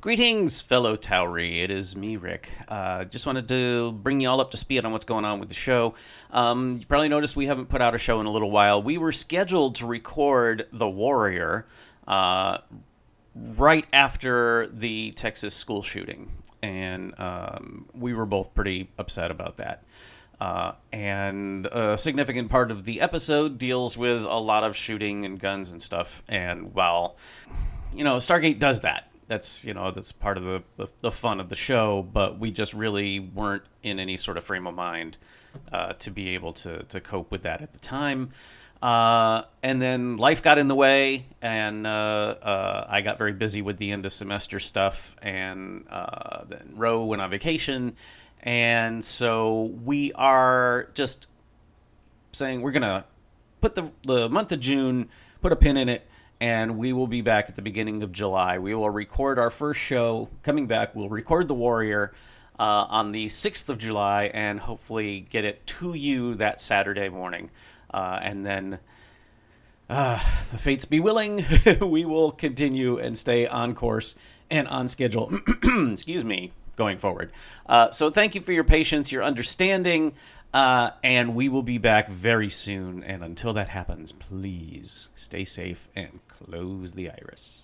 Greetings, fellow Tau'ri. It is me, Rick. Uh, just wanted to bring you all up to speed on what's going on with the show. Um, you probably noticed we haven't put out a show in a little while. We were scheduled to record The Warrior uh, right after the Texas school shooting, and um, we were both pretty upset about that. Uh, and a significant part of the episode deals with a lot of shooting and guns and stuff. And while, you know, Stargate does that, that's you know that's part of the, the, the fun of the show. But we just really weren't in any sort of frame of mind uh, to be able to to cope with that at the time. Uh, and then life got in the way, and uh, uh, I got very busy with the end of semester stuff. And uh, then Roe went on vacation, and so we are just saying we're gonna put the the month of June, put a pin in it, and we will be back at the beginning of July. We will record our first show. Coming back, we'll record The Warrior uh, on the 6th of July and hopefully get it to you that Saturday morning. Uh, and then, uh, the fates be willing, we will continue and stay on course and on schedule. Excuse me, going forward. Uh, so, thank you for your patience, your understanding. Uh, and we will be back very soon. And until that happens, please stay safe and close the iris.